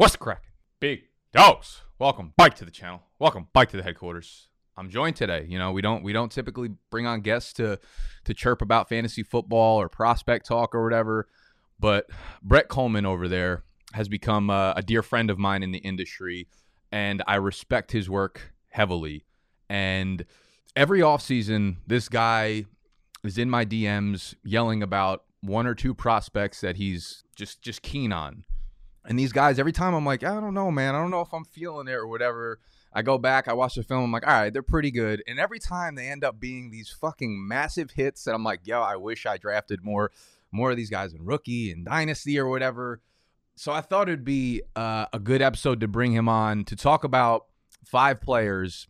What's the crack? Big dogs. Welcome back to the channel. Welcome back to the headquarters. I'm joined today. You know, we don't we don't typically bring on guests to to chirp about fantasy football or prospect talk or whatever, but Brett Kollmann over there has become a, a dear friend of mine in the industry, and I respect his work heavily. And every offseason, this guy is in my DMs yelling about one or two prospects that he's just just keen on and these guys, every time I'm like, I don't know, man. I don't know if I'm feeling it or whatever. I go back, I watch the film, I'm like, all right, they're pretty good. And every time they end up being these fucking massive hits that I'm like, yo, I wish I drafted more more of these guys in rookie and dynasty or whatever. So I thought it'd be uh, a good episode to bring him on to talk about five players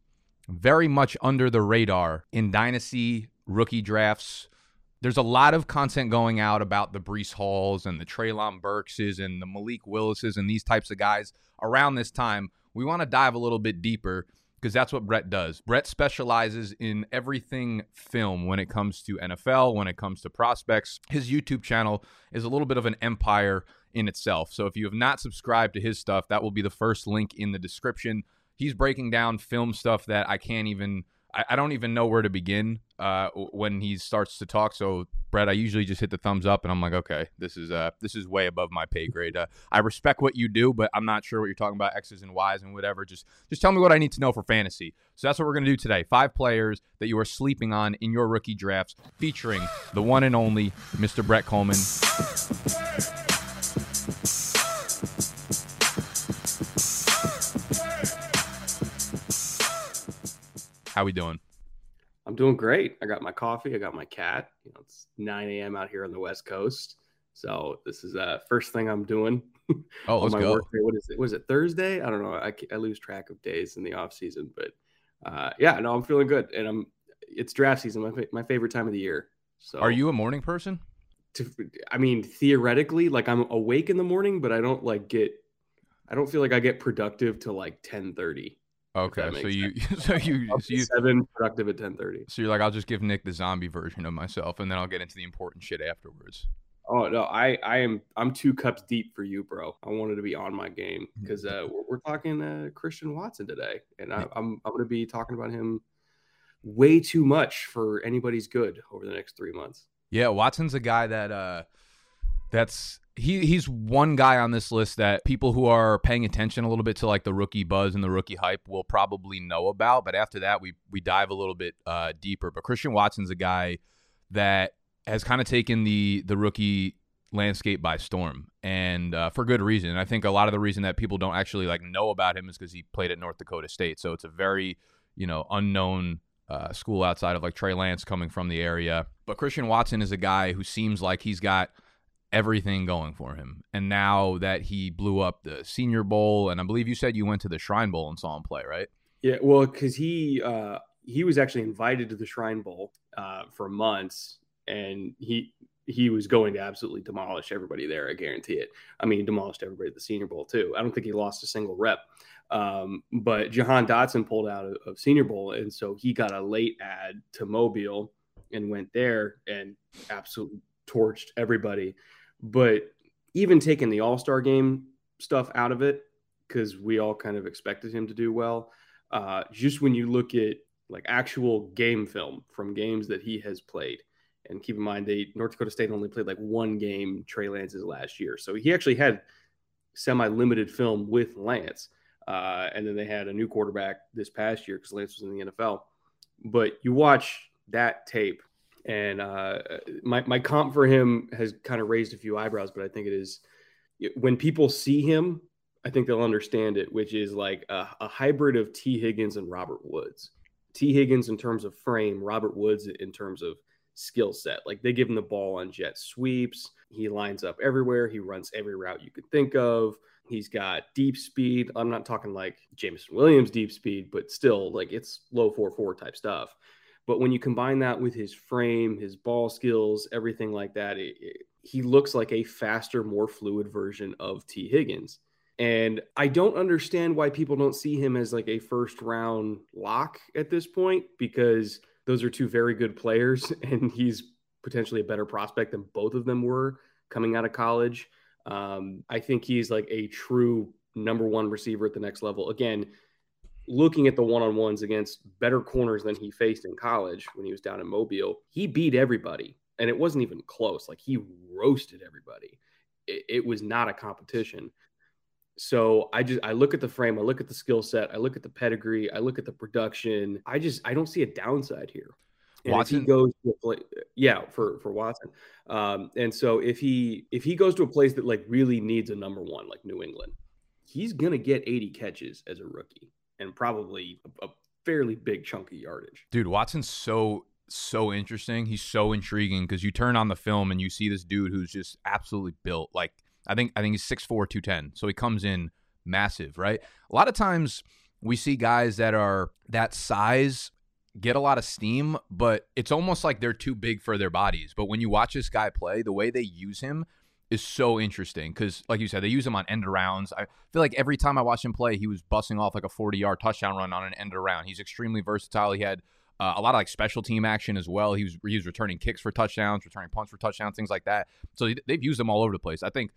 very much under the radar in dynasty rookie drafts there's a lot of content going out about the Breece Halls and the Treylon Burkses and the Malik Willises and these types of guys around this time. We want to dive a little bit deeper because that's what Brett does. Brett specializes in everything film when it comes to NFL, when it comes to prospects. His YouTube channel is a little bit of an empire in itself. So if you have not subscribed to his stuff, that will be the first link in the description. He's breaking down film stuff that I can't even I, I don't even know where to begin uh, when he starts to talk. So, Brett, I usually just hit the thumbs up, and I'm like, okay, this is uh, this is way above my pay grade. Uh, I respect what you do, but I'm not sure what you're talking about X's and Y's and whatever. Just just tell me what I need to know for fantasy. So that's what we're gonna do today. Five players that you are sleeping on in your rookie drafts, featuring the one and only Mr. Brett Kollmann. How we doing? I'm doing great. I got my coffee. I got my cat. You know, it's 9 a.m. out here on the West Coast, so this is uh first thing I'm doing. Oh, let's go. What is it? Was it Thursday? I don't know. I, I lose track of days in the off season, but uh, yeah, no, I'm feeling good, and I'm. It's draft season, my my favorite time of the year. So, are you a morning person? To, I mean, theoretically, like I'm awake in the morning, but I don't like get. I don't feel like I get productive till like 10:30. Okay, so you, so you, so you, seven productive at ten thirty. So you're like, I'll just give Nick the zombie version of myself, and then I'll get into the important shit afterwards. Oh no, I, I am, I'm two cups deep for you, bro. I wanted to be on my game because mm. uh, we're, we're, talking uh, Christian Watson today, and I, I'm, I'm going to be talking about him way too much for anybody's good over the next three months. Yeah, Watson's a guy that, uh, that's he he's one guy on this list that people who are paying attention a little bit to like the rookie buzz and the rookie hype will probably know about. But after that, we we dive a little bit uh, deeper. But Christian Watson's a guy that has kind of taken the the rookie landscape by storm, and uh, for good reason. I think a lot of the reason that people don't actually like know about him is because he played at North Dakota State, so it's a very you know unknown uh, school outside of like Trey Lance coming from the area. But Christian Watson is a guy who seems like he's got everything going for him. And now that he blew up the Senior Bowl, and I believe you said you went to the Shrine Bowl and saw him play, right? Yeah, well, because he uh, he was actually invited to the Shrine Bowl uh, for months, and he he was going to absolutely demolish everybody there. I guarantee it. I mean, he demolished everybody at the Senior Bowl too. I don't think he lost a single rep. Um, but Jahan Dotson pulled out of, of Senior Bowl, and so he got a late ad to Mobile and went there and absolutely torched everybody. But even taking the All Star game stuff out of it, because we all kind of expected him to do well, uh, just when you look at like actual game film from games that he has played, and keep in mind they North Dakota State only played like one game Trey Lance's last year, so he actually had semi limited film with Lance. Uh, and then they had a new quarterback this past year because Lance was in the NFL. But you watch that tape and uh, my my comp for him has kind of raised a few eyebrows, but I think it is when people see him, I think they'll understand it, which is like a, a hybrid of Tee Higgins and Robert Woods. Tee Higgins in terms of frame, Robert Woods in terms of skill set. Like they give him the ball on jet sweeps. He lines up everywhere. He runs every route you could think of. He's got deep speed. I'm not talking like Jameson Williams deep speed, but still like it's low 4 4 type stuff. But when you combine that with his frame, his ball skills, everything like that, it, it, he looks like a faster, more fluid version of Tee Higgins. And I don't understand why people don't see him as like a first round lock at this point because those are two very good players and he's potentially a better prospect than both of them were coming out of college. Um, I think he's like a true number one receiver at the next level. Again, looking at the one on ones against better corners than he faced in college when he was down in Mobile, he beat everybody. And it wasn't even close. Like he roasted everybody. It, it was not a competition. So I just I look at the frame, I look at the skill set, I look at the pedigree, I look at the production. I just I don't see a downside here. And Watson if he goes to a place, yeah, for for Watson. Um, and so if he if he goes to a place that like really needs a number one, like New England, he's gonna get 80 catches as a rookie and probably a, a fairly big chunk of yardage. Dude, Watson's so so interesting. He's so intriguing because you turn on the film and you see this dude who's just absolutely built. Like I think I think he's 6'4", 210. So he comes in massive, right? A lot of times we see guys that are that size get a lot of steam, but it's almost like they're too big for their bodies. But when you watch this guy play, the way they use him is so interesting because, like you said, they use him on end rounds. I feel like every time I watch him play, he was busting off like a 40 yard touchdown run on an end around. He's extremely versatile. He had uh, a lot of like special team action as well. He was he was returning kicks for touchdowns, returning punts for touchdowns, things like that. So they've used him all over the place. I think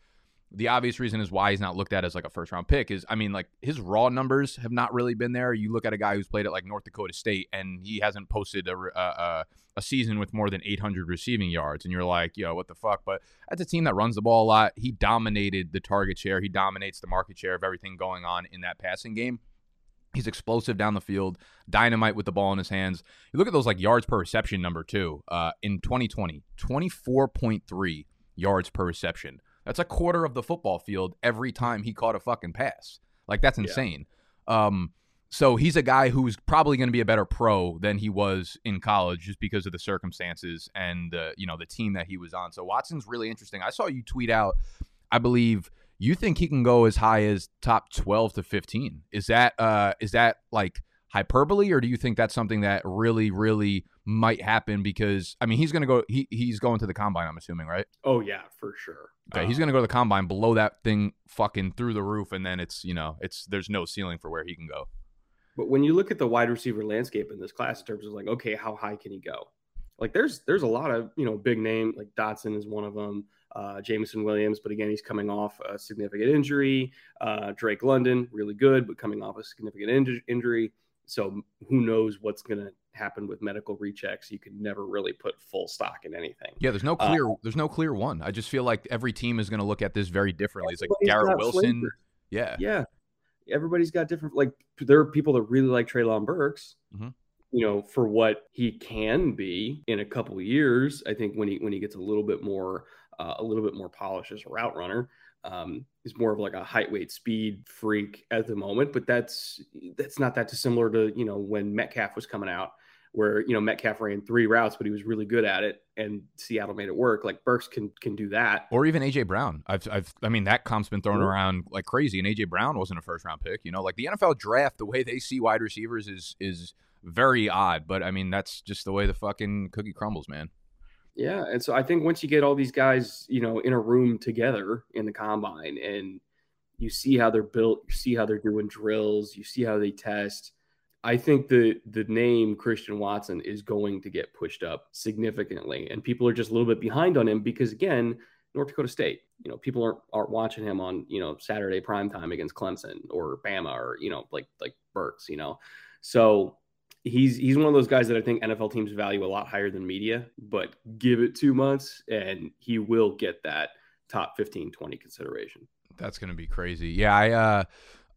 the obvious reason is why he's not looked at as like a first round pick is I mean like his raw numbers have not really been there. You look at a guy who's played at like North Dakota State and he hasn't posted a a, a season with more than 800 receiving yards, and you're like, yo, what the fuck? But as a team that runs the ball a lot, he dominated the target share. He dominates the market share of everything going on in that passing game. He's explosive down the field, dynamite with the ball in his hands. You look at those like yards per reception number two uh, in 2020, 24.3 yards per reception. That's a quarter of the football field every time he caught a fucking pass. Like that's insane. Yeah. Um, so he's a guy who's probably going to be a better pro than he was in college, just because of the circumstances and uh, you know the team that he was on. So Watson's really interesting. I saw you tweet out, I believe you think he can go as high as top twelve to fifteen. Is that uh, is that like hyperbole, or do you think that's something that really, really might happen? Because I mean, he's going to go. He he's going to the combine. I'm assuming, right? Oh yeah, for sure. Okay, um, he's going to go to the combine below that thing, fucking through the roof, and then it's you know it's there's no ceiling for where he can go. But when you look at the wide receiver landscape in this class, in terms of like, okay, how high can he go? Like, there's there's a lot of you know big name like Dotson is one of them uh, Jameson Williams, but again, he's coming off a significant injury. Uh, Drake London, really good, but coming off a significant in- injury. So who knows what's going to happen with medical rechecks? You can never really put full stock in anything. Yeah, there's no uh, clear. Uh, there's no clear one. I just feel like every team is going to look at this very differently. It's like Garrett Wilson. Flavor. Yeah, yeah. Everybody's got different. Like there are people that really like Treylon Burks. Mm-hmm you know, for what he can be in a couple years. I think when he when he gets a little bit more uh, a little bit more polished as a route runner. Um, he's more of like a height, weight, speed freak at the moment, but that's that's not that dissimilar to you know when Metcalf was coming out, where you know Metcalf ran three routes, but he was really good at it, and Seattle made it work. Like Burks can can do that, or even AJ Brown. I've I've I mean that comp's been thrown mm-hmm. around like crazy, and AJ Brown wasn't a first round pick. You know, like the NFL draft, the way they see wide receivers is is very odd, but I mean that's just the way the fucking cookie crumbles, man. Yeah, and so I think once you get all these guys, you know, in a room together in the combine, and you see how they're built, you see how they're doing drills, you see how they test. I think the the name Christian Watson is going to get pushed up significantly, and people are just a little bit behind on him because again, North Dakota State. You know, people aren't aren't watching him on you know Saturday prime time against Clemson or Bama or you know like like Burks. You know, so he's he's one of those guys that I think NFL teams value a lot higher than media, but give it two months and he will get that top 15, 20 consideration. That's gonna be crazy. Yeah, I uh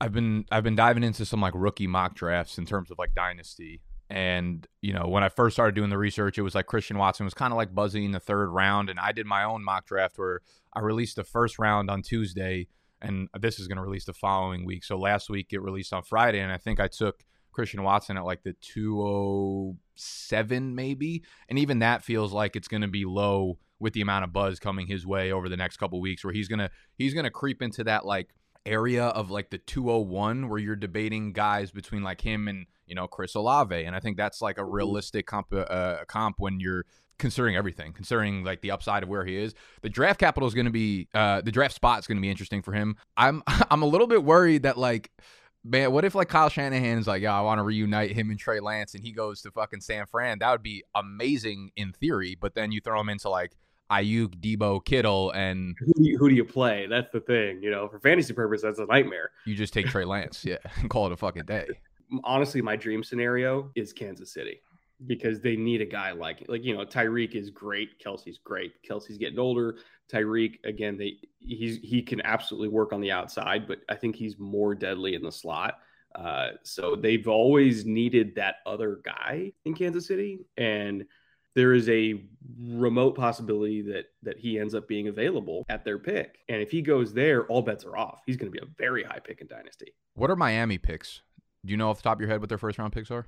I've been I've been diving into some like rookie mock drafts in terms of like dynasty. And, you know, when I first started doing the research, it was like Christian Watson was kind of like buzzing in the third round. And I did my own mock draft where I released the first round on Tuesday and this is going to release the following week. So last week it released on Friday. And I think I took Christian Watson at like the 207 maybe, and even that feels like it's going to be low with the amount of buzz coming his way over the next couple weeks where he's going to he's going to creep into that like area of like the 201 where you're debating guys between like him and you know Chris Olave. And I think that's like a mm-hmm. realistic comp uh, comp when you're considering everything considering like the upside of where he is. The draft capital is going to be uh the draft spot is going to be interesting for him. I'm I'm a little bit worried that like man, what if like Kyle Shanahan's like, yeah, I want to reunite him and Trey Lance, and he goes to fucking San Fran? That would be amazing in theory, but then you throw him into like Aiyuk, Debo, Kittle, and who do, you, who do you play? That's the thing. You know, for fantasy purpose, that's a nightmare. You just take Trey Lance, yeah, and call it a fucking day. Honestly, my dream scenario is Kansas City because they need a guy like like you know Tyreek is great, Kelce's great. Kelce's getting older. Tyreek again, they he's he can absolutely work on the outside, but I think he's more deadly in the slot. Uh, so they've always needed that other guy in Kansas City, and there is a remote possibility that that he ends up being available at their pick. And if he goes there, all bets are off. He's going to be a very high pick in dynasty. What are Miami picks? Do you know off the top of your head what their first round picks are?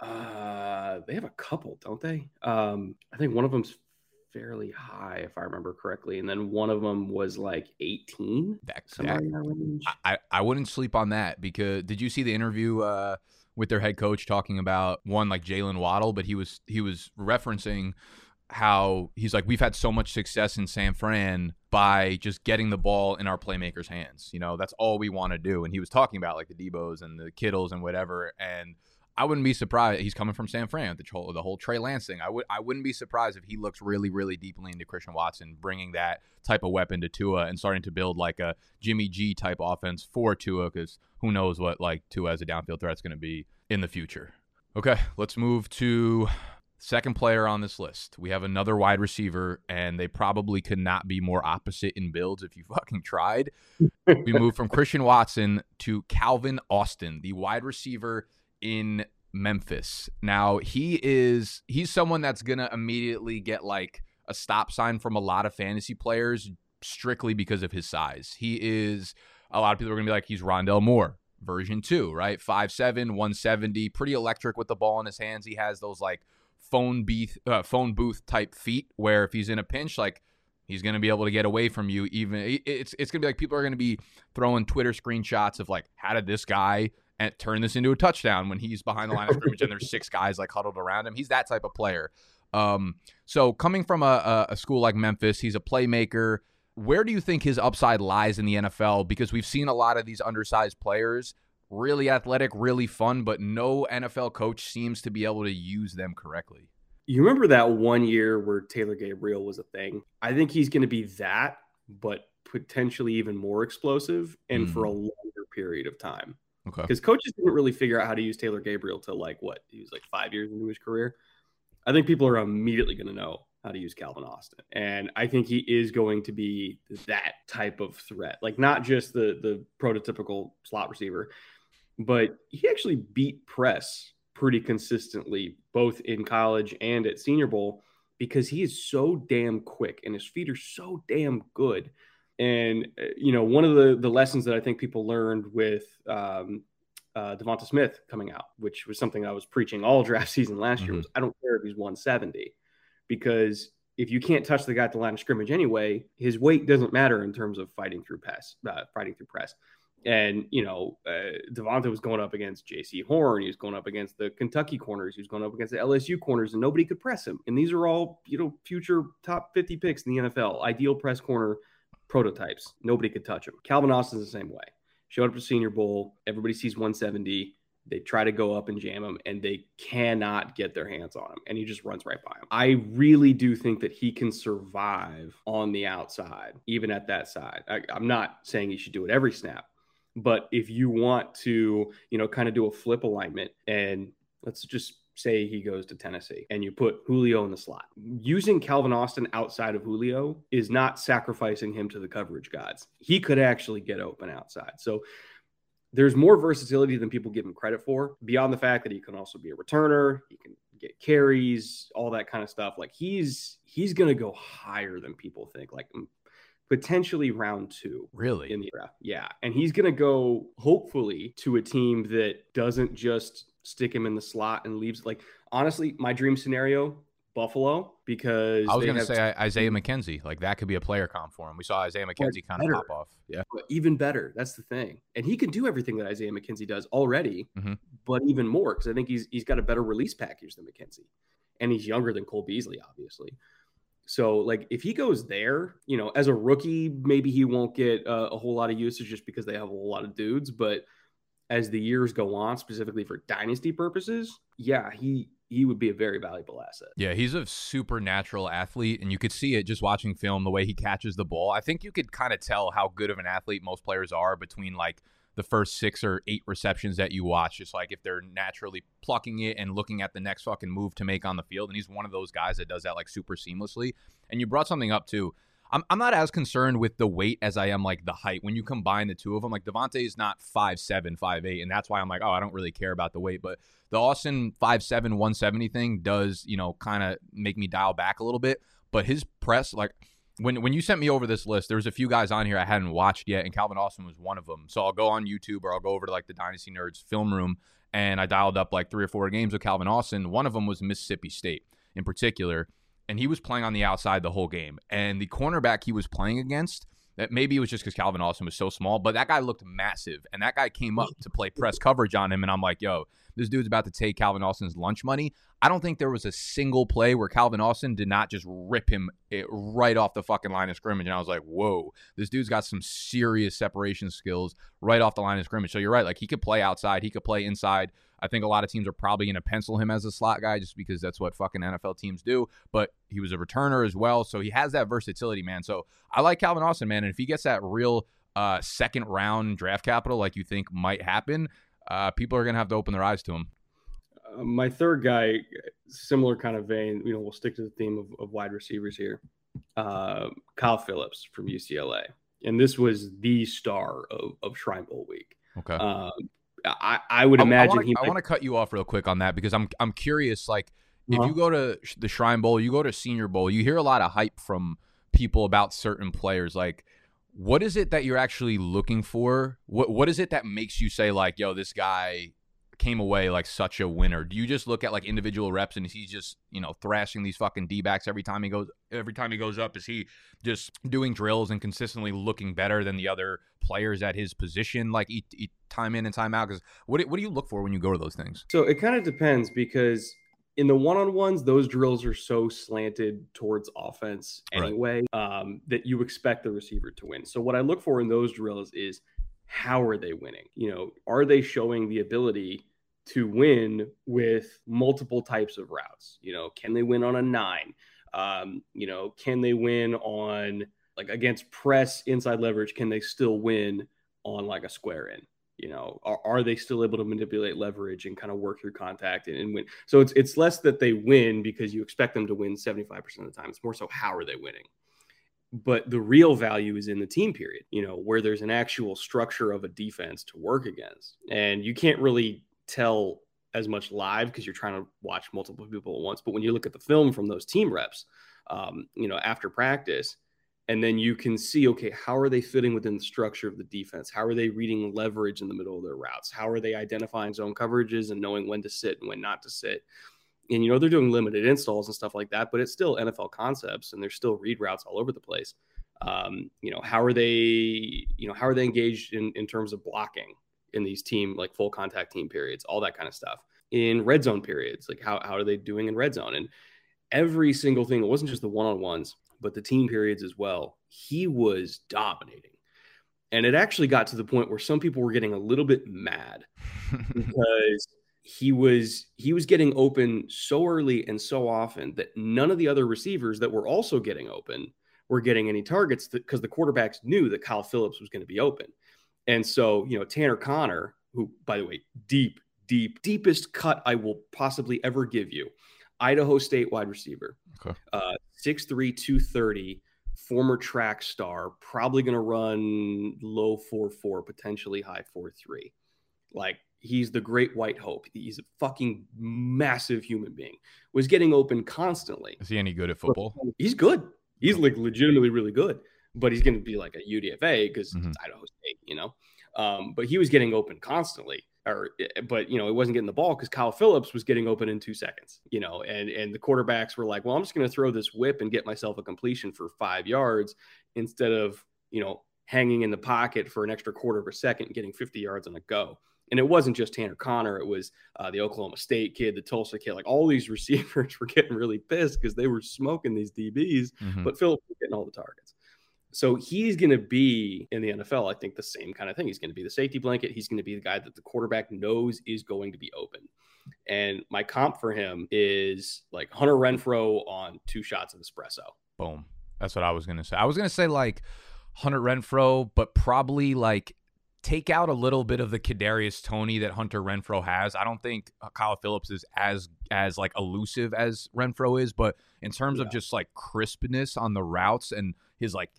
Uh, they have a couple, don't they? Um, I think one of them's fairly high, if I remember correctly, and then one of them was like 18. That, that I, I wouldn't sleep on that because did you see the interview uh, with their head coach talking about one like Jaylen Waddle, but he was he was referencing how he's like we've had so much success in San Fran by just getting the ball in our playmakers' hands. You know, that's all we want to do. And he was talking about like the Debos and the Kittles and whatever. And I wouldn't be surprised. He's coming from San Fran, the whole the whole Trey Lance thing. I would I wouldn't be surprised if he looks really really deeply into Christian Watson, bringing that type of weapon to Tua and starting to build like a Jimmy G type offense for Tua, because who knows what like Tua as a downfield threat is going to be in the future. Okay, let's move to second player on this list. We have another wide receiver, and they probably could not be more opposite in builds if you fucking tried. we move from Christian Watson to Calvin Austin, the wide receiver in Memphis. Now, he is he's someone that's going to immediately get like a stop sign from a lot of fantasy players strictly because of his size. He is a lot of people are going to be like he's Rondale Moore version 2, right? 5'7, 170, pretty electric with the ball in his hands. He has those like phone booth uh, phone booth type feet where if he's in a pinch like he's going to be able to get away from you even it's it's going to be like people are going to be throwing Twitter screenshots of like how did this guy and turn this into a touchdown when he's behind the line of scrimmage and there's six guys like huddled around him. He's that type of player. Um, so coming from a, a school like Memphis, he's a playmaker. Where do you think his upside lies in the NFL? Because we've seen a lot of these undersized players, really athletic, really fun, but no NFL coach seems to be able to use them correctly. You remember that one year where Taylor Gabriel was a thing? I think he's going to be that, but potentially even more explosive and mm. for a longer period of time. Okay. Because coaches didn't really figure out how to use Taylor Gabriel till like what he was like five years into his career. I think people are immediately going to know how to use Calvin Austin, and I think he is going to be that type of threat. Like not just the the prototypical slot receiver, but he actually beat press pretty consistently both in college and at Senior Bowl because he is so damn quick and his feet are so damn good and uh, you know, one of the the lessons that I think people learned with um, uh, DeVonta Smith coming out, which was something I was preaching all draft season last mm-hmm. year, was I don't care if he's 170 because if you can't touch the guy at the line of scrimmage anyway, his weight doesn't matter in terms of fighting through press, uh, fighting through press. And you know, uh, DeVonta was going up against Jaycee Horn. He was going up against the Kentucky corners. He was going up against the LSU corners, and nobody could press him. And these are all you know, future top 50 picks in the NFL. Ideal press corner prototypes. Nobody could touch him. Calvin Austin's the same way. Showed up to Senior Bowl. Everybody sees 170. They try to go up and jam him, and they cannot get their hands on him. And he just runs right by him. I really do think that he can survive on the outside, even at that side. I, I'm not saying he should do it every snap, but if you want to, you know, kind of do a flip alignment and let's just say he goes to Tennessee and you put Julio in the slot. Using Calvin Austin outside of Julio is not sacrificing him to the coverage gods. He could actually get open outside. So there's more versatility than people give him credit for, beyond the fact that he can also be a returner, he can get carries, all that kind of stuff. Like he's he's going to go higher than people think. Like potentially round two. Really? In the draft. Yeah. And he's going to go hopefully to a team that doesn't just stick him in the slot and leaves. Like honestly, my dream scenario. Buffalo because I was going to say Isaiah McKenzie like that could be a player comp for him. We saw Isaiah McKenzie kind of pop off, yeah. But even better, that's the thing, and he can do everything that Isaiah McKenzie does already, mm-hmm. but even more because I think he's he's got a better release package than McKenzie, and he's younger than Cole Beasley, obviously. So, like, if he goes there, you know, as a rookie, maybe he won't get uh, a whole lot of usage just because they have a whole lot of dudes. But as the years go on, specifically for dynasty purposes, yeah, he he would be a very valuable asset. Yeah, he's a supernatural athlete, and you could see it just watching film the way he catches the ball. I think you could kind of tell how good of an athlete most players are between like the first six or eight receptions that you watch, just like if they're naturally plucking it and looking at the next fucking move to make on the field. And he's one of those guys that does that like super seamlessly. And you brought something up too. I'm, I'm not as concerned with the weight as I am like the height. When you combine the two of them, like DeVonta is not five seven, five eight, and that's why I'm like, oh, I don't really care about the weight. But the Austin five seven, 170 thing does, you know, kind of make me dial back a little bit. But his press, like when when you sent me over this list, there was a few guys on here I hadn't watched yet, and Calvin Austin was one of them. So I'll go on YouTube or I'll go over to like the Dynasty Nerds film room, and I dialed up like three or four games of Calvin Austin. One of them was Mississippi State in particular and he was playing on the outside the whole game. And the cornerback he was playing against, that maybe it was just because Calvin Austin was so small, but that guy looked massive. And that guy came up to play press coverage on him. And I'm like, yo, this dude's about to take Calvin Austin's lunch money. I don't think there was a single play where Calvin Austin did not just rip him eh, right off the fucking line of scrimmage. And I was like, whoa, this dude's got some serious separation skills right off the line of scrimmage. So you're right. Like he could play outside, he could play inside. I think a lot of teams are probably going to pencil him as a slot guy just because that's what fucking NFL teams do. But he was a returner as well. So he has that versatility, man. So I like Calvin Austin, man. And if he gets that real uh, second round draft capital like you think might happen, uh, people are going to have to open their eyes to him. Uh, my third guy, similar kind of vein, you know, we'll stick to the theme of, of wide receivers here. Uh, Kyle Phillips from UCLA. And this was the star of, of Shrine Bowl week. Okay. Um, I, I would imagine I, he. I want to cut you off real quick on that because I'm I'm curious. Like, if uh-huh. you go to the Shrine Bowl, you go to Senior Bowl, you hear a lot of hype from people about certain players. Like, what is it that you're actually looking for? What what is it that makes you say like, yo, this guy came away like such a winner? Do you just look at like individual reps and he's just you know thrashing these fucking d backs every time he goes every time he goes up? Is he just doing drills and consistently looking better than the other players at his position, like each, each time in and time out? Because what what do you look for when you go to those things? So it kind of depends because in the one-on-ones those drills are so slanted towards offense anyway right. um, that you expect the receiver to win so what i look for in those drills is how are they winning? You know, are they showing the ability to win with multiple types of routes? You know, can they win on a nine? Um, you know, can they win on like against press inside leverage? Can they still win on like a square in? You know, are, are they still able to manipulate leverage and kind of work through contact and, and win? So it's it's less that they win because you expect them to win 75% of the time. It's more so how are they winning? but the real value is in the team period, you know, where there's an actual structure of a defense to work against. And you can't really tell as much live because you're trying to watch multiple people at once. But when you look at the film from those team reps, um, you know, after practice, and then you can see, okay, how are they fitting within the structure of the defense? How are they reading leverage in the middle of their routes? How are they identifying zone coverages and knowing when to sit and when not to sit? and you know they're doing limited installs and stuff like that but it's still nfl concepts and there's still read routes all over the place um, you know how are they you know how are they engaged in, in terms of blocking in these team like full contact team periods all that kind of stuff in red zone periods like how, how are they doing in red zone and every single thing it wasn't just the one-on-ones but the team periods as well he was dominating and it actually got to the point where some people were getting a little bit mad because he was he was getting open so early and so often that none of the other receivers that were also getting open were getting any targets because the quarterbacks knew that Kyle Phillips was going to be open. And so, you know, Tanner Conner, who by the way, deep, deep, deepest cut I will possibly ever give you. Idaho State wide receiver. Okay. Uh 6'3, 230, former track star, probably going to run low 4-4, potentially high 4-3. Like he's the great white hope. He's a fucking massive human being. Was getting open constantly. Is he any good at football? He's good. He's like legitimately really good. But he's going to be like a UDFA because mm-hmm. it's Idaho State, you know. Um, but he was getting open constantly. Or, eh, but you know, it wasn't getting the ball because Kyle Phillips was getting open in two seconds. You know, and and the quarterbacks were like, "Well, I'm just going to throw this whip and get myself a completion for five yards instead of you know hanging in the pocket for an extra quarter of a second, getting 50 yards on a go." And it wasn't just Tanner Conner; it was uh, the Oklahoma State kid, the Tulsa kid. Like all these receivers were getting really pissed because they were smoking these DBs, mm-hmm. but Phillips was getting all the targets. So he's going to be in the NFL. I think the same kind of thing. He's going to be the safety blanket. He's going to be the guy that the quarterback knows is going to be open. And my comp for him is like Hunter Renfrow on two shots of espresso. Boom. That's what I was gonna say. I was gonna say like Hunter Renfrow, but probably like take out a little bit of the Kadarius Toney that Hunter Renfrow has. I don't think Kyle Phillips is as as like elusive as Renfrow is, but in terms yeah. of just like crispness on the routes and his like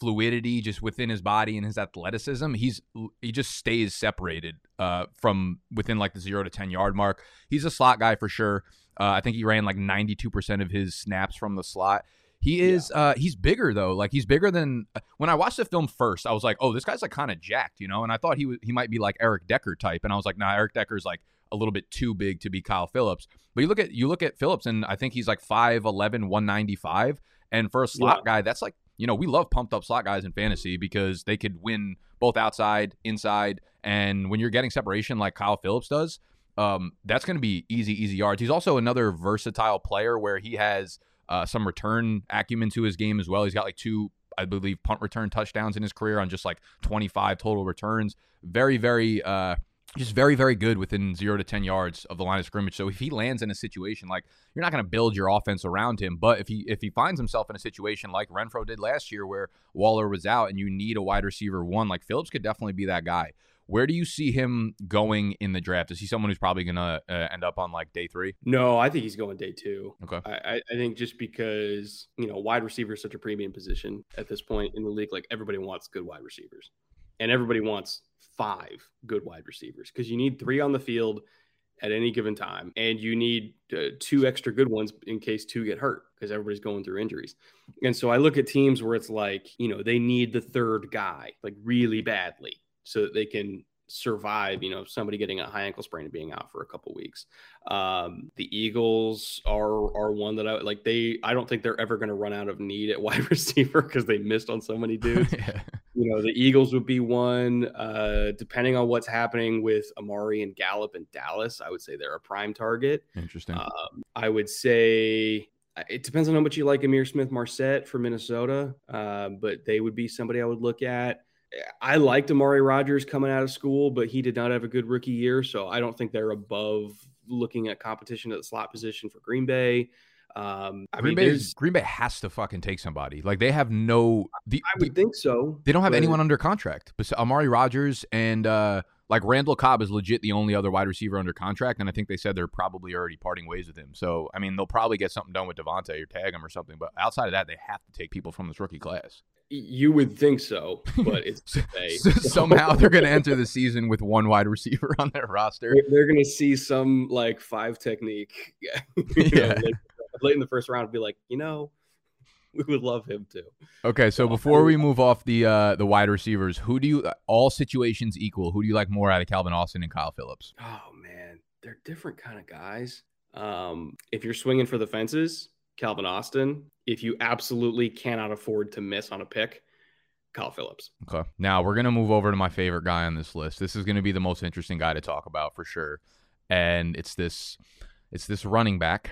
fluidity just within his body and his athleticism, he's he just stays separated uh, from within like the zero to ten yard mark. He's a slot guy for sure. Uh, I think he ran like ninety two percent of his snaps from the slot. He is yeah. uh he's bigger though. Like he's bigger than when I watched the film first, I was like, "Oh, this guy's like kind of jacked," you know? And I thought he was he might be like Eric Decker type, and I was like, "Nah, Eric Decker's like a little bit too big to be Kyle Phillips." But you look at you look at Phillips and I think he's like 5'11, 195, and for a slot yeah. guy, that's like, you know, we love pumped up slot guys in fantasy because they could win both outside, inside, and when you're getting separation like Kyle Phillips does, um, that's going to be easy, easy yards. He's also another versatile player where he has uh, some return acumen to his game as well. He's got like two, I believe, punt return touchdowns in his career on just like 25 total returns. Very, very, uh, just very, very good within zero to 10 yards of the line of scrimmage. So if he lands in a situation like you're not going to build your offense around him, but if he if he finds himself in a situation like Renfrow did last year where Waller was out and you need a wide receiver one, like Phillips could definitely be that guy. Where do you see him going in the draft? Is he someone who's probably going to uh, end up on like day three? No, I think he's going day two. Okay. I, I think just because, you know, wide receiver is such a premium position at this point in the league. Like everybody wants good wide receivers and everybody wants five good wide receivers because you need three on the field at any given time and you need uh, two extra good ones in case two get hurt because everybody's going through injuries and so i look at teams where it's like you know they need the third guy like really badly so that they can survive, you know, somebody getting a high ankle sprain and being out for a couple weeks. Um, the Eagles are are one that I like. They I don't think they're ever going to run out of need at wide receiver because they missed on so many dudes. yeah. You know, the Eagles would be one. Uh, depending on what's happening with Amari and Gallup and Dallas, I would say they're a prime target. Interesting. Um, I would say it depends on how much you like Ihmir Smith-Marsette for Minnesota, uh, but they would be somebody I would look at. I liked Amari Rogers coming out of school, but he did not have a good rookie year. So I don't think they're above looking at competition at the slot position for Green Bay. Um, I Green mean, Bay, Green Bay has to fucking take somebody. Like they have no. The, I would the, think so. They don't have anyone under contract. But Amari Rogers and uh, like Randall Cobb is legit the only other wide receiver under contract, and I think they said they're probably already parting ways with him. So I mean, they'll probably get something done with Davante or tag him or something. But outside of that, they have to take people from this rookie class. You would think so, but it's somehow they're going to enter the season with one wide receiver on their roster. They're going to see some like five technique, yeah, know, late, late in the first round, be like, you know, we would love him too. Okay, so before we move off the uh, the wide receivers, who do you all situations equal? Who do you like more out of Calvin Austin and Kyle Phillips? Oh man, they're different kind of guys. Um, if you're swinging for the fences, Calvin Austin. If you absolutely cannot afford to miss on a pick, Kyle Phillips. Okay. Now we're gonna move over to my favorite guy on this list. This is gonna be the most interesting guy to talk about for sure. And it's this it's this running back.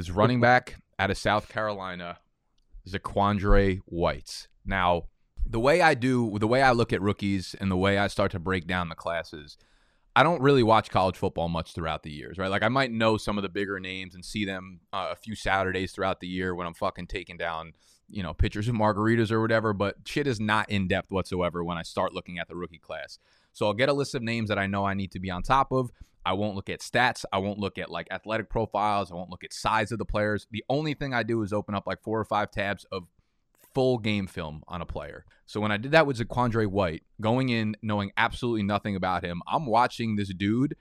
This running back out of South Carolina, Zaquandre White. Now, the way I do the way I look at rookies and the way I start to break down the classes I don't really watch college football much throughout the years, right? Like I might know some of the bigger names and see them uh, a few Saturdays throughout the year when I'm fucking taking down, you know, pitchers of margaritas or whatever. But shit is not in depth whatsoever when I start looking at the rookie class. So I'll get a list of names that I know I need to be on top of. I won't look at stats. I won't look at like athletic profiles. I won't look at size of the players. The only thing I do is open up like four or five tabs of full game film on a player. So when I did that with Zaquandre White, going in knowing absolutely nothing about him, I'm watching this dude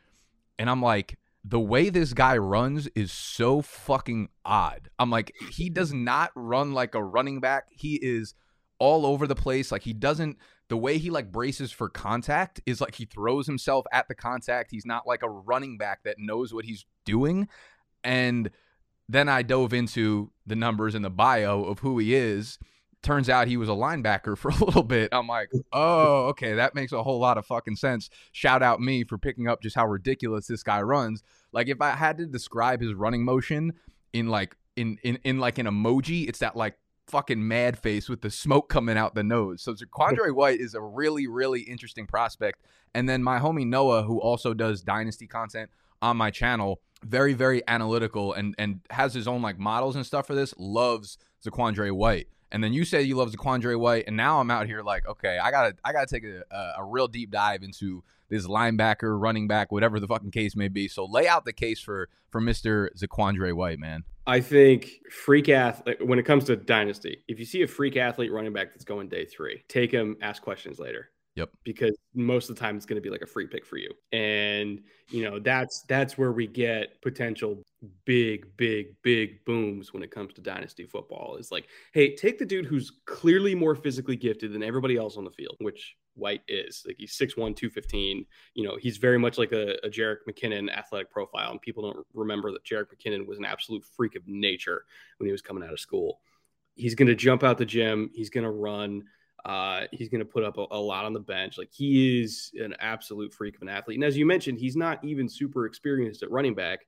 and I'm like, the way this guy runs is so fucking odd. I'm like, he does not run like a running back. He is all over the place. Like he doesn't the way he like braces for contact is like he throws himself at the contact. He's not like a running back that knows what he's doing. And then I dove into the numbers and the bio of who he is turns out he was a linebacker for a little bit. I'm like, oh, okay, that makes a whole lot of fucking sense. Shout out me for picking up just how ridiculous this guy runs. Like if I had to describe his running motion in like in in, in like an emoji, it's that like fucking mad face with the smoke coming out the nose. So Zaquandre White is a really, really interesting prospect. And then my homie Noah, who also does dynasty content on my channel, very very analytical and and has his own like models and stuff for this. Loves Zaquandre White. And then you say you love Zaquandre White, and now I'm out here like, okay, I gotta, I gotta take a, a, a real deep dive into this linebacker, running back, whatever the fucking case may be. So lay out the case for for Mister Zaquandre White, man. I think freak athlete when it comes to dynasty, if you see a freak athlete running back that's going day three, take him, ask questions later. Yep. Because most of the time it's going to be like a free pick for you. And you know, that's that's where we get potential big big big booms when it comes to dynasty football. Is like, hey, take the dude who's clearly more physically gifted than everybody else on the field, which White is. Like he's 6'1, 215. You know, he's very much like a, a Jerick McKinnon athletic profile. And people don't remember that Jerick McKinnon was an absolute freak of nature when he was coming out of school. He's going to jump out the gym. He's going to run. Uh, he's going to put up a, a, lot on the bench. Like he is an absolute freak of an athlete. And as you mentioned, he's not even super experienced at running back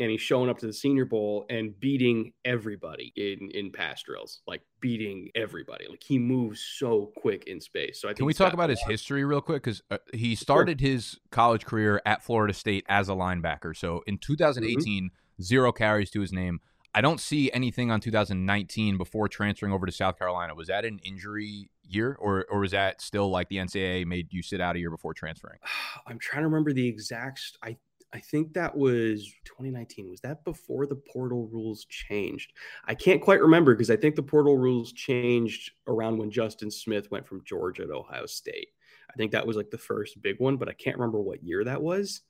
and he's showing up to the Senior Bowl and beating everybody in in pass drills, like beating everybody. Like he moves so quick in space. So I can we talk about his history real quick? Because uh, he started sure. his college career at Florida State as a linebacker. So in 2018, mm-hmm. zero carries to his name. I don't see anything on 2019 before transferring over to South Carolina. Was that an injury year, or or was that still like the NCAA made you sit out a year before transferring? I'm trying to remember the exact. I I think that was 2019. Was that before the portal rules changed? I can't quite remember because I think the portal rules changed around when Justin Smith went from Georgia to Ohio State. I think that was like the first big one, but I can't remember what year that was.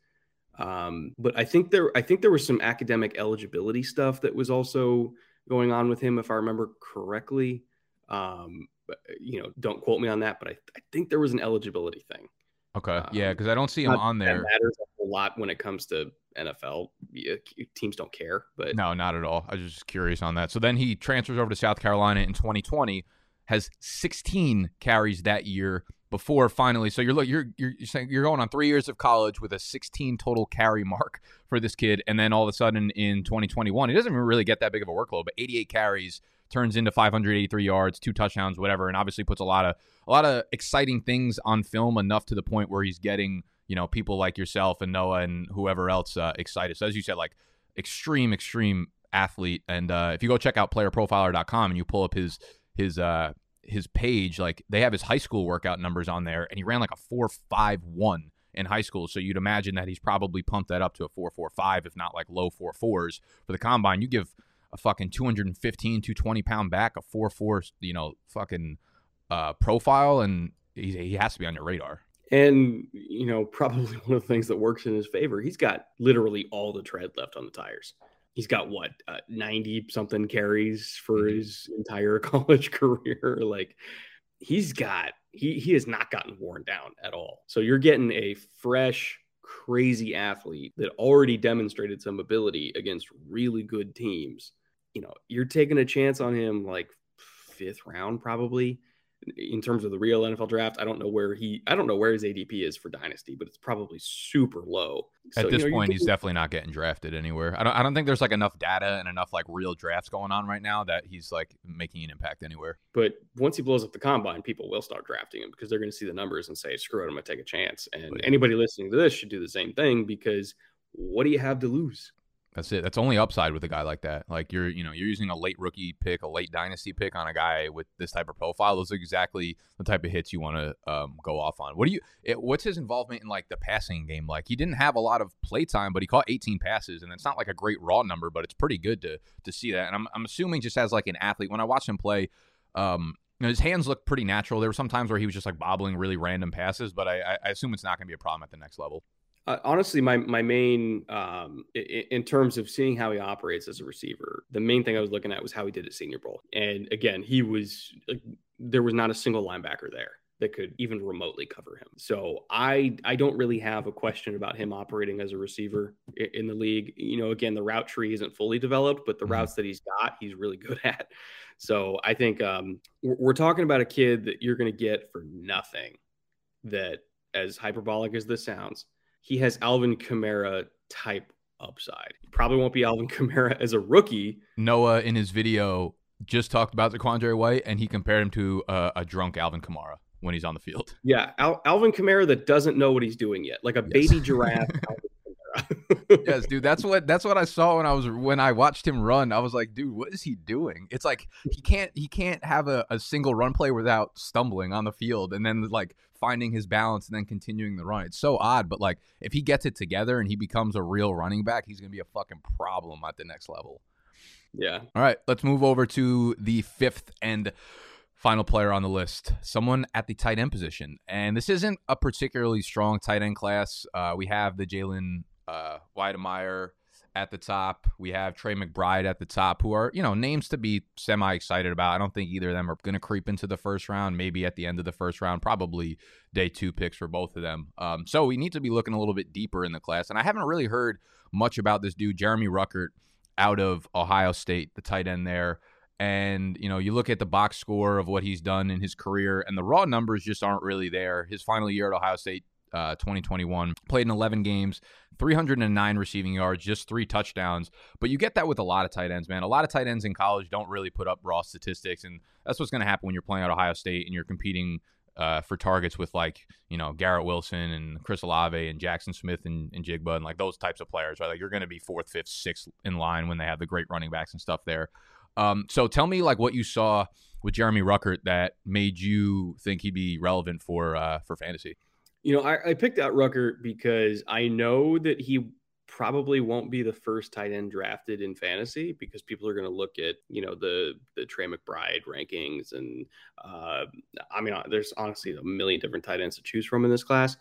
Um, but I think there, I think there was some academic eligibility stuff that was also going on with him, if I remember correctly. Um, but, you know, don't quote me on that, but I, I think there was an eligibility thing. Okay, um, yeah, because I don't see him on there. Matters lot when it comes to NFL. Uh, teams don't care, but no, not at all. I was just curious on that. So then he transfers over to South Carolina in 2020, has 16 carries that year before finally. So you're look, you're you're saying you're going on three years of college with a 16 total carry mark for this kid, and then all of a sudden in 2021, he doesn't really get that big of a workload, but 88 carries turns into 583 yards, two touchdowns, whatever, and obviously puts a lot of a lot of exciting things on film enough to the point where he's getting you know people like yourself and Noah and whoever else uh, excited. So as you said, like extreme, extreme athlete. And uh, if you go check out playerprofiler.com and you pull up his his uh, his page, like they have his high school workout numbers on there, and he ran like a four five one in high school. So you'd imagine that he's probably pumped that up to a four four five, if not like low four fours for the combine. You give a fucking 215, 220 pound back, a four four, you know, fucking uh, profile, and he, he has to be on your radar. And, you know, probably one of the things that works in his favor, he's got literally all the tread left on the tires. He's got what, 90 uh, something carries for mm-hmm. his entire college career. Like, he's got, he, he has not gotten worn down at all. So you're getting a fresh, crazy athlete that already demonstrated some ability against really good teams. You know, you're taking a chance on him like fifth round, probably in terms of the real NFL draft, I don't know where he, I don't know where his ADP is for Dynasty, but it's probably super low. So, At this you know, point, he's definitely not getting drafted anywhere. I don't, I don't think there's like enough data and enough like real drafts going on right now that he's like making an impact anywhere. But once he blows up the combine, people will start drafting him because they're going to see the numbers and say, "Screw it, I'm going to take a chance." And but, anybody listening to this should do the same thing because what do you have to lose? That's it. That's only upside with a guy like that. Like you're, you know, you're using a late rookie pick, a late dynasty pick on a guy with this type of profile. Those are exactly the type of hits you want to um, go off on. What do you? It, what's his involvement in like the passing game? Like he didn't have a lot of play time, but he caught 18 passes, and it's not like a great raw number, but it's pretty good to to see that. And I'm I'm assuming just as like an athlete, when I watched him play, um, you know, his hands look pretty natural. There were some times where he was just like bobbling really random passes, but I, I assume it's not going to be a problem at the next level. Uh, honestly, my my main um, in, in, terms of seeing how he operates as a receiver, the main thing I was looking at was how he did at Senior Bowl. And again, he was like, there was not a single linebacker there that could even remotely cover him. So I I don't really have a question about him operating as a receiver in, in the league. You know, again, the route tree isn't fully developed, but the mm-hmm. routes that he's got, he's really good at. So I think um, we're, we're talking about a kid that you're going to get for nothing. That as hyperbolic as this sounds he has Alvin Kamara type upside. Probably won't be Alvin Kamara as a rookie. Noah in his video just talked about Zaquandre White, and he compared him to uh, a drunk Alvin Kamara when he's on the field. Yeah, Al- Alvin Kamara that doesn't know what he's doing yet, like a yes. baby giraffe. Yes, dude. That's what that's what I saw when I was when I watched him run. I was like, dude, what is he doing? It's like he can't he can't have a, a single run play without stumbling on the field and then like finding his balance and then continuing the run. It's so odd, but like if he gets it together and he becomes a real running back, he's gonna be a fucking problem at the next level. Yeah. All right, let's move over to the fifth and final player on the list, someone at the tight end position. And this isn't a particularly strong tight end class. Uh, we have the Jalen uh, Wydermyer at the top. We have Trey McBride at the top, who are, you know, names to be semi excited about. I don't think either of them are going to creep into the first round, maybe at the end of the first round, probably day two picks for both of them. Um, so we need to be looking a little bit deeper in the class. And I haven't really heard much about this dude, Jeremy Ruckert, out of Ohio State, the tight end there. And, you know, you look at the box score of what he's done in his career, and the raw numbers just aren't really there. His final year at Ohio State, uh, 2021. Played in 11 games, 309 receiving yards, just three touchdowns. But you get that with a lot of tight ends, man. A lot of tight ends in college don't really put up raw statistics, and that's what's going to happen when you're playing at Ohio State and you're competing uh, for targets with like you know Garrett Wilson and Chris Olave and Jaxon Smith and, and Njigba and like those types of players, right? Like you're going to be fourth, fifth, sixth in line when they have the great running backs and stuff there. Um, so tell me like what you saw with Jeremy Ruckert that made you think he'd be relevant for uh, for fantasy. You know, I, I picked out Rucker because I know that he probably won't be the first tight end drafted in fantasy because people are going to look at you know the the Trey McBride rankings and uh, I mean uh, there's honestly a million different tight ends to choose from in this class,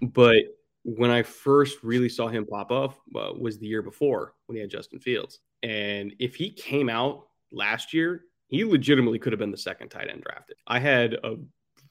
but when I first really saw him pop up uh, was the year before when he had Justin Fields, and if he came out last year, he legitimately could have been the second tight end drafted. I had a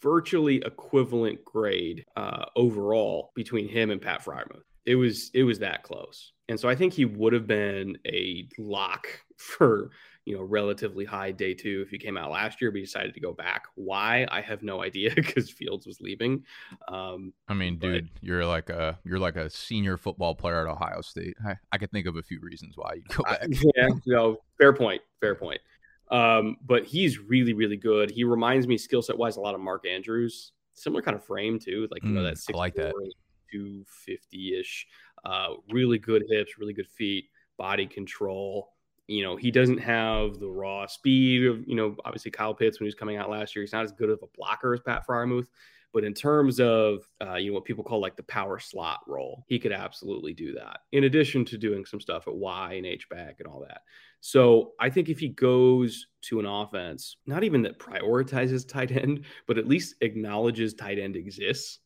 virtually equivalent grade uh, overall between him and Pat Freiermuth. It was it was that close, and so I think he would have been a lock for you know relatively high day two if he came out last year, but he decided to go back. Why I have no idea because Fields was leaving. Um, I mean, but, dude, you're like a you're like a senior football player at Ohio State. I, I could think of a few reasons why you go back. I, yeah, no, fair point, fair point. Um, but he's really, really good. He reminds me skill set wise a lot of Mark Andrews. Similar kind of frame too, like you mm, know that six like that two fifty ish. Uh, really good hips, really good feet, body control. You know, he doesn't have the raw speed of you know obviously Kyle Pitts when he was coming out last year. He's not as good of a blocker as Pat Freiermuth. But in terms of uh, you know what people call like the power slot role, he could absolutely do that. In addition to doing some stuff at Y and H back and all that. So I think if he goes to an offense, not even that prioritizes tight end, but at least acknowledges tight end exists,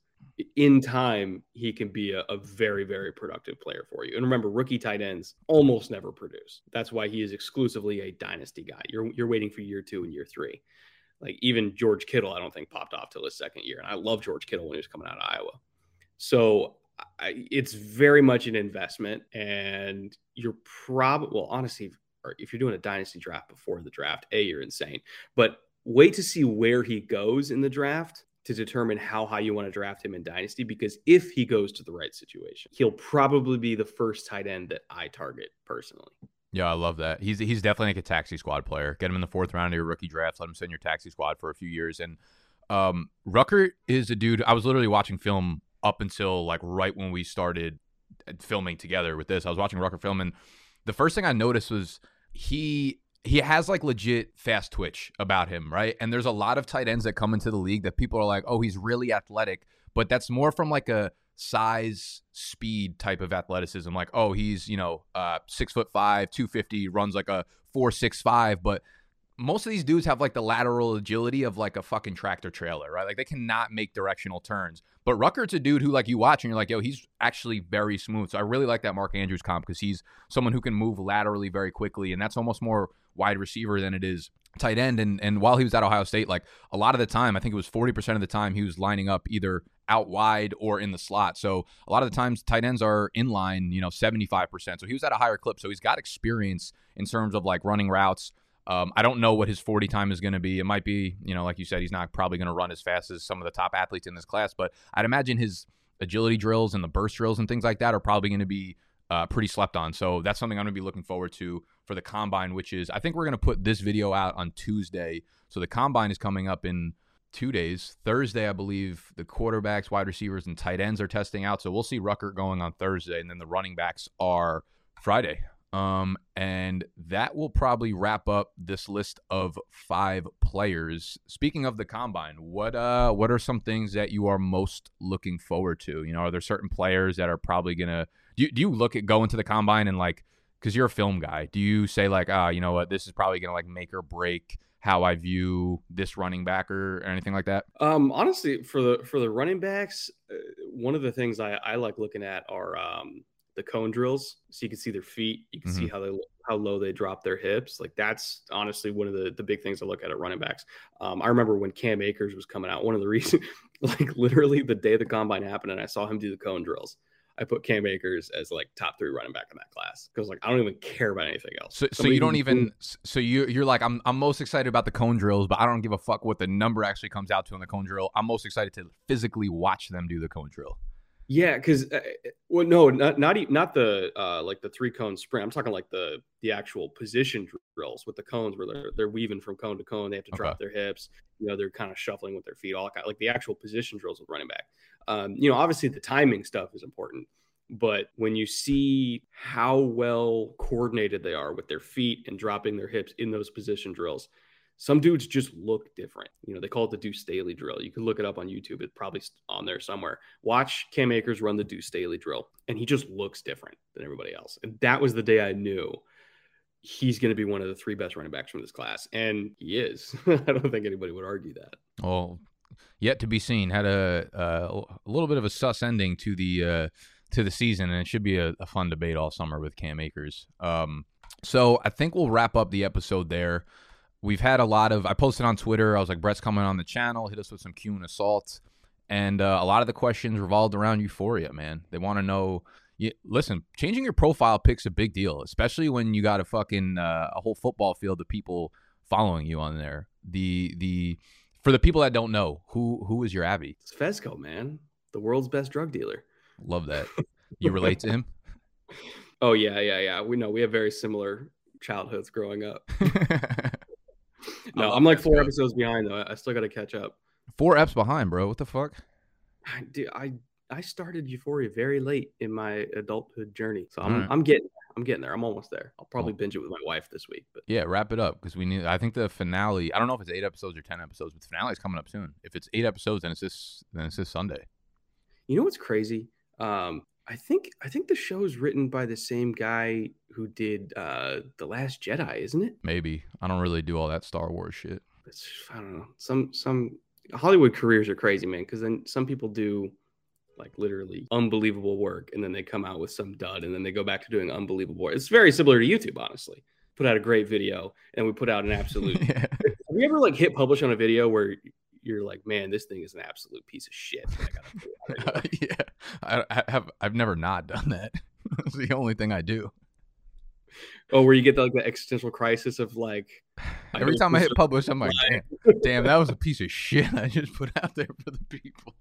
in time he can be a, a, very very productive player for you and remember rookie tight ends almost never produce that's why he is exclusively a dynasty guy you're you're waiting for year two and year three like even George Kittle, I don't think popped off till his second year. And I love George Kittle when he was coming out of Iowa. So I, it's very much an investment. And you're probably, well, honestly, if you're doing a dynasty draft before the draft, A, you're insane. But wait to see where he goes in the draft to determine how high you want to draft him in dynasty because if he goes to the right situation, he'll probably be the first tight end that I target personally. Yeah, I love that. He's he's definitely like a taxi squad player. Get him in the fourth round of your rookie draft. Let him sit in your taxi squad for a few years. And um, Rucker is a dude. I was literally watching film up until like right when we started filming together with this. I was watching Rucker film, and the first thing I noticed was he he has like legit fast twitch about him, right? And there's a lot of tight ends that come into the league that people are like, oh, he's really athletic, but that's more from like a size speed type of athleticism. Like oh he's you know uh six foot five 250 runs like a four six five. But most of these dudes have like the lateral agility of like a fucking tractor trailer right like they cannot make directional turns but rucker's a dude who like you watch and you're like yo he's actually very smooth so i really like that mark andrews comp because he's someone who can move laterally very quickly and that's almost more wide receiver than it is tight end. And and while he was at Ohio State, like a lot of the time, I think it was 40% of the time he was lining up either out wide or in the slot. So a lot of the times tight ends are in line, you know, 75%. So he was at a higher clip. So he's got experience in terms of like running routes. Um, I don't know what his 40 time is going to be. It might be, you know, like you said, he's not probably going to run as fast as some of the top athletes in this class, but I'd imagine his agility drills and the burst drills and things like that are probably going to be uh, pretty slept on. So that's something I'm going to be looking forward to for the combine, which is I think we're going to put this video out on Tuesday. So the combine is coming up in two days. Thursday, I believe the quarterbacks, wide receivers, and tight ends are testing out. So we'll see Rucker going on Thursday, and then the running backs are Friday. Um, and that will probably wrap up this list of five players. Speaking of the combine, what uh what are some things that you are most looking forward to? You know, are there certain players that are probably gonna do you, do you look at going to the combine and like because you're a film guy, do you say like, ah, you know what, this is probably gonna like make or break how I view this running back or, or anything like that? Um, honestly, for the for the running backs, uh, one of the things I, I like looking at are um, the cone drills, so you can see their feet, you can mm-hmm. see how they how low they drop their hips. Like that's honestly one of the the big things I look at at running backs. Um, I remember when Cam Akers was coming out, one of the reasons, like literally the day the combine happened, and I saw him do the cone drills. I put Cam Akers as like top three running back in that class because like I don't even care about anything else. So, so you don't even so you you're like I'm I'm most excited about the cone drills, but I don't give a fuck what the number actually comes out to in the cone drill. I'm most excited to physically watch them do the cone drill. Yeah, because uh, well, no, not not not the uh, like the three cone sprint. I'm talking like the the actual position drills with the cones where they're they're weaving from cone to cone. They have to okay. drop their hips. You know, they're kind of shuffling with their feet. All kind of, like the actual position drills with running back. Um, you know, obviously the timing stuff is important, but when you see how well coordinated they are with their feet and dropping their hips in those position drills, some dudes just look different. You know, they call it the Deuce Staley drill. You can look it up on YouTube. It's probably on there somewhere. Watch Cam Akers run the Deuce Staley drill, and he just looks different than everybody else. And that was the day I knew he's going to be one of the three best running backs from this class, and he is. I don't think anybody would argue that. Well, yet to be seen. Had a uh, a little bit of a sus ending to the uh, to the season, and it should be a, a fun debate all summer with Cam Akers. Um, so I think we'll wrap up the episode there. We've had a lot of. I posted on Twitter. I was like, Brett's coming on the channel. Hit us with some Q and assault, and uh, a lot of the questions revolved around Euphoria. Man, they want to know. You, listen, changing your profile pic's a big deal, especially when you got a fucking uh, a whole football field of people following you on there. The the for the people that don't know, who who is your Abby? It's Fezco, man, the world's best drug dealer. Love that. You relate to him? Oh yeah, yeah, yeah. We know we have very similar childhoods growing up. no, I'm like four episodes behind though. I still got to catch up. Four eps behind, bro. What the fuck? I, dude, I I started Euphoria very late in my adulthood journey, so I'm right. I'm getting I'm getting there. I'm almost there. I'll probably binge it with my wife this week. But yeah, wrap it up because we need. I think the finale. I don't know if it's eight episodes or ten episodes, but the finale is coming up soon. If it's eight episodes, then it's this then it's this Sunday. You know what's crazy? Um, I think I think the show is written by the same guy who did uh, the Last Jedi, isn't it? Maybe I don't really do all that Star Wars shit. It's, I don't know. Some some Hollywood careers are crazy, man. Because then some people do like literally unbelievable work, and then they come out with some dud, and then they go back to doing unbelievable work. It's very similar to YouTube, honestly. Put out a great video, and we put out an absolute. yeah. Have you ever like hit publish on a video where you're like, man, this thing is an absolute piece of shit. I yeah, I, I, have. I've never not done that. It's the only thing I do. Oh, where you get the, like the existential crisis of like. Every time I hit publish, I'm like, damn, damn, that was a piece of shit I just put out there for the people.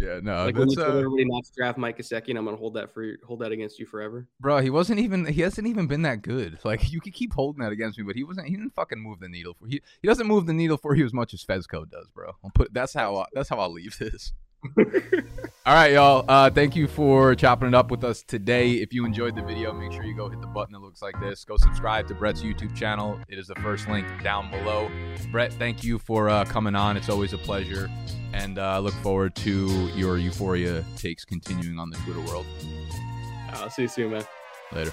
Yeah, no. Like when you uh, everybody not to draft Mike Gesicki, I'm gonna hold that for hold that against you forever. Bro, he wasn't even he hasn't even been that good. Like you could keep holding that against me, but he wasn't. He didn't fucking move the needle for he. He doesn't move the needle for you as much as Fezco does, bro. I'll put that's how that's how I'll leave this. All right, y'all. Uh, thank you for chopping it up with us today. If you enjoyed the video, make sure you go hit the button that looks like this. Go subscribe to Brett's YouTube channel. It is the first link down below. Brett, thank you for uh, coming on. It's always a pleasure. And I uh, look forward to your Euphoria takes continuing on the Twitter world. I'll see you soon, man. Later.